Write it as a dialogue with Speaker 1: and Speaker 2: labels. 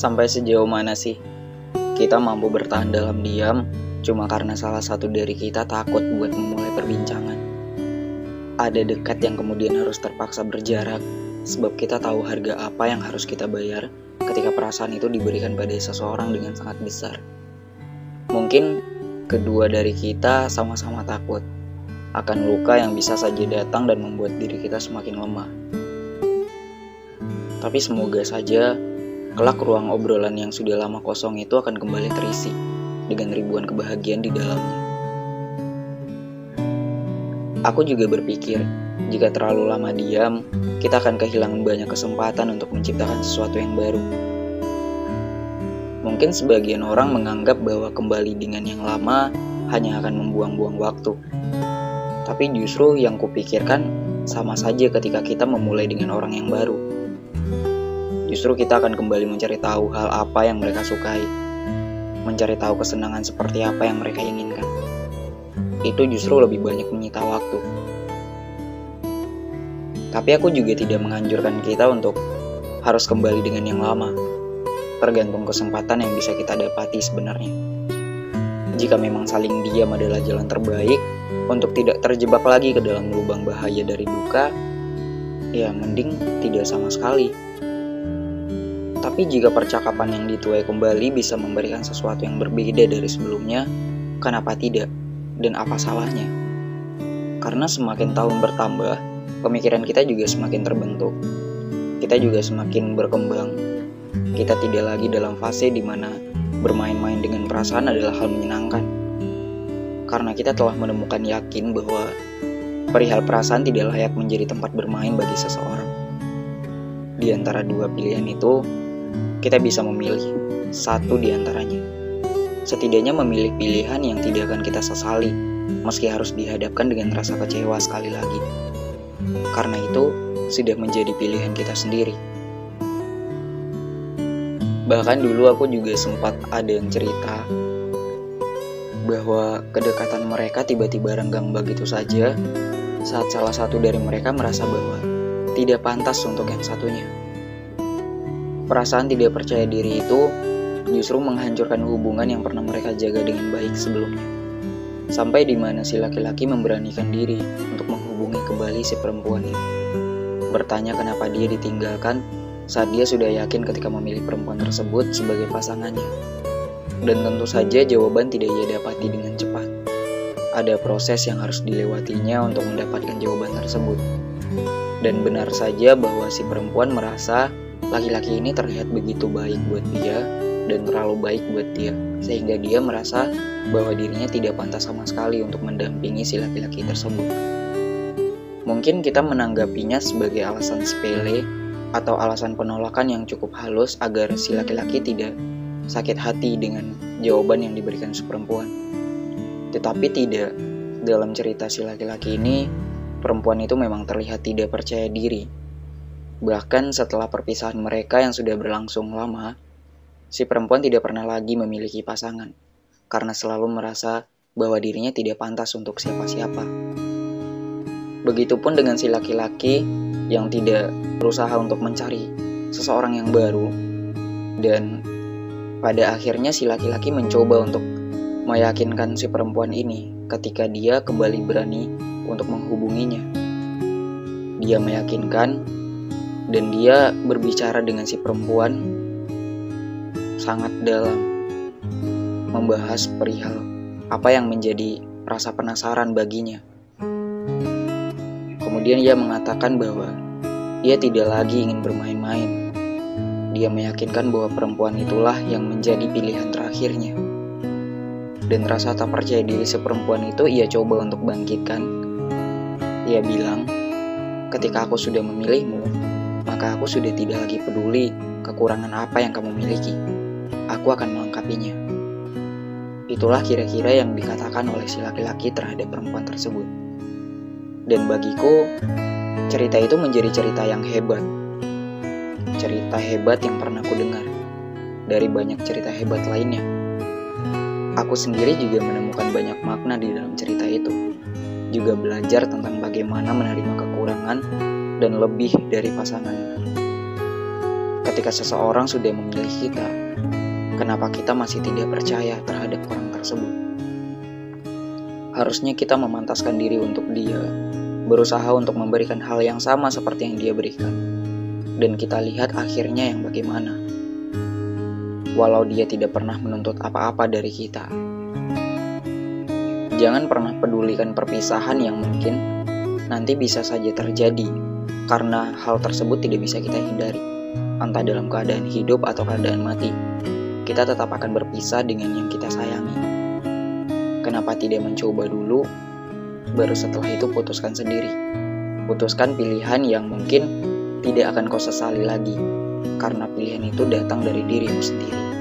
Speaker 1: Sampai sejauh mana sih kita mampu bertahan dalam diam cuma karena salah satu dari kita takut buat memulai perbincangan. Ada dekat yang kemudian harus terpaksa berjarak sebab kita tahu harga apa yang harus kita bayar ketika perasaan itu diberikan pada seseorang dengan sangat besar. Mungkin kedua dari kita sama-sama takut akan luka yang bisa saja datang dan membuat diri kita semakin lemah. Tapi semoga saja kelak ruang obrolan yang sudah lama kosong itu akan kembali terisi dengan ribuan kebahagiaan di dalamnya. Aku juga berpikir, jika terlalu lama diam, kita akan kehilangan banyak kesempatan untuk menciptakan sesuatu yang baru. Mungkin sebagian orang menganggap bahwa kembali dengan yang lama hanya akan membuang-buang waktu. Tapi justru yang kupikirkan sama saja ketika kita memulai dengan orang yang baru. Justru kita akan kembali mencari tahu hal apa yang mereka sukai, mencari tahu kesenangan seperti apa yang mereka inginkan. Itu justru lebih banyak menyita waktu. Tapi aku juga tidak menganjurkan kita untuk harus kembali dengan yang lama. Tergantung kesempatan yang bisa kita dapati sebenarnya. Jika memang saling diam adalah jalan terbaik untuk tidak terjebak lagi ke dalam lubang bahaya dari duka, ya mending tidak sama sekali. Tapi jika percakapan yang dituai kembali bisa memberikan sesuatu yang berbeda dari sebelumnya, kenapa tidak? Dan apa salahnya? Karena semakin tahun bertambah, pemikiran kita juga semakin terbentuk. Kita juga semakin berkembang. Kita tidak lagi dalam fase di mana bermain-main dengan perasaan adalah hal menyenangkan. Karena kita telah menemukan yakin bahwa perihal perasaan tidak layak menjadi tempat bermain bagi seseorang. Di antara dua pilihan itu, kita bisa memilih satu di antaranya. Setidaknya memilih pilihan yang tidak akan kita sesali, meski harus dihadapkan dengan rasa kecewa sekali lagi. Karena itu, sudah menjadi pilihan kita sendiri. Bahkan dulu aku juga sempat ada yang cerita bahwa kedekatan mereka tiba-tiba renggang begitu saja saat salah satu dari mereka merasa bahwa tidak pantas untuk yang satunya. Perasaan tidak percaya diri itu justru menghancurkan hubungan yang pernah mereka jaga dengan baik sebelumnya. Sampai di mana si laki-laki memberanikan diri untuk menghubungi kembali si perempuan ini. Bertanya kenapa dia ditinggalkan saat dia sudah yakin ketika memilih perempuan tersebut sebagai pasangannya. Dan tentu saja jawaban tidak ia dapati dengan cepat. Ada proses yang harus dilewatinya untuk mendapatkan jawaban tersebut. Dan benar saja bahwa si perempuan merasa laki-laki ini terlihat begitu baik buat dia dan terlalu baik buat dia, sehingga dia merasa bahwa dirinya tidak pantas sama sekali untuk mendampingi si laki-laki tersebut. Mungkin kita menanggapinya sebagai alasan sepele atau alasan penolakan yang cukup halus agar si laki-laki tidak sakit hati dengan jawaban yang diberikan si perempuan. Tetapi tidak, dalam cerita si laki-laki ini, perempuan itu memang terlihat tidak percaya diri Bahkan setelah perpisahan mereka yang sudah berlangsung lama, si perempuan tidak pernah lagi memiliki pasangan karena selalu merasa bahwa dirinya tidak pantas untuk siapa-siapa. Begitupun dengan si laki-laki yang tidak berusaha untuk mencari seseorang yang baru dan pada akhirnya si laki-laki mencoba untuk meyakinkan si perempuan ini ketika dia kembali berani untuk menghubunginya. Dia meyakinkan dan dia berbicara dengan si perempuan sangat dalam membahas perihal apa yang menjadi rasa penasaran baginya. Kemudian ia mengatakan bahwa ia tidak lagi ingin bermain-main. Dia meyakinkan bahwa perempuan itulah yang menjadi pilihan terakhirnya. Dan rasa tak percaya diri seperempuan itu ia coba untuk bangkitkan. Ia bilang, ketika aku sudah memilihmu, maka aku sudah tidak lagi peduli kekurangan apa yang kamu miliki. Aku akan melengkapinya. Itulah kira-kira yang dikatakan oleh si laki-laki terhadap perempuan tersebut. Dan bagiku, cerita itu menjadi cerita yang hebat. Cerita hebat yang pernah ku dengar dari banyak cerita hebat lainnya. Aku sendiri juga menemukan banyak makna di dalam cerita itu. Juga belajar tentang bagaimana menerima kekurangan dan lebih dari pasangan. ketika seseorang sudah memilih kita, kenapa kita masih tidak percaya terhadap orang tersebut? Harusnya kita memantaskan diri untuk dia, berusaha untuk memberikan hal yang sama seperti yang dia berikan. Dan kita lihat akhirnya yang bagaimana. Walau dia tidak pernah menuntut apa-apa dari kita. Jangan pernah pedulikan perpisahan yang mungkin nanti bisa saja terjadi karena hal tersebut tidak bisa kita hindari entah dalam keadaan hidup atau keadaan mati, kita tetap akan berpisah dengan yang kita sayangi. Kenapa tidak mencoba dulu, baru setelah itu putuskan sendiri. Putuskan pilihan yang mungkin tidak akan kau sesali lagi, karena pilihan itu datang dari dirimu sendiri.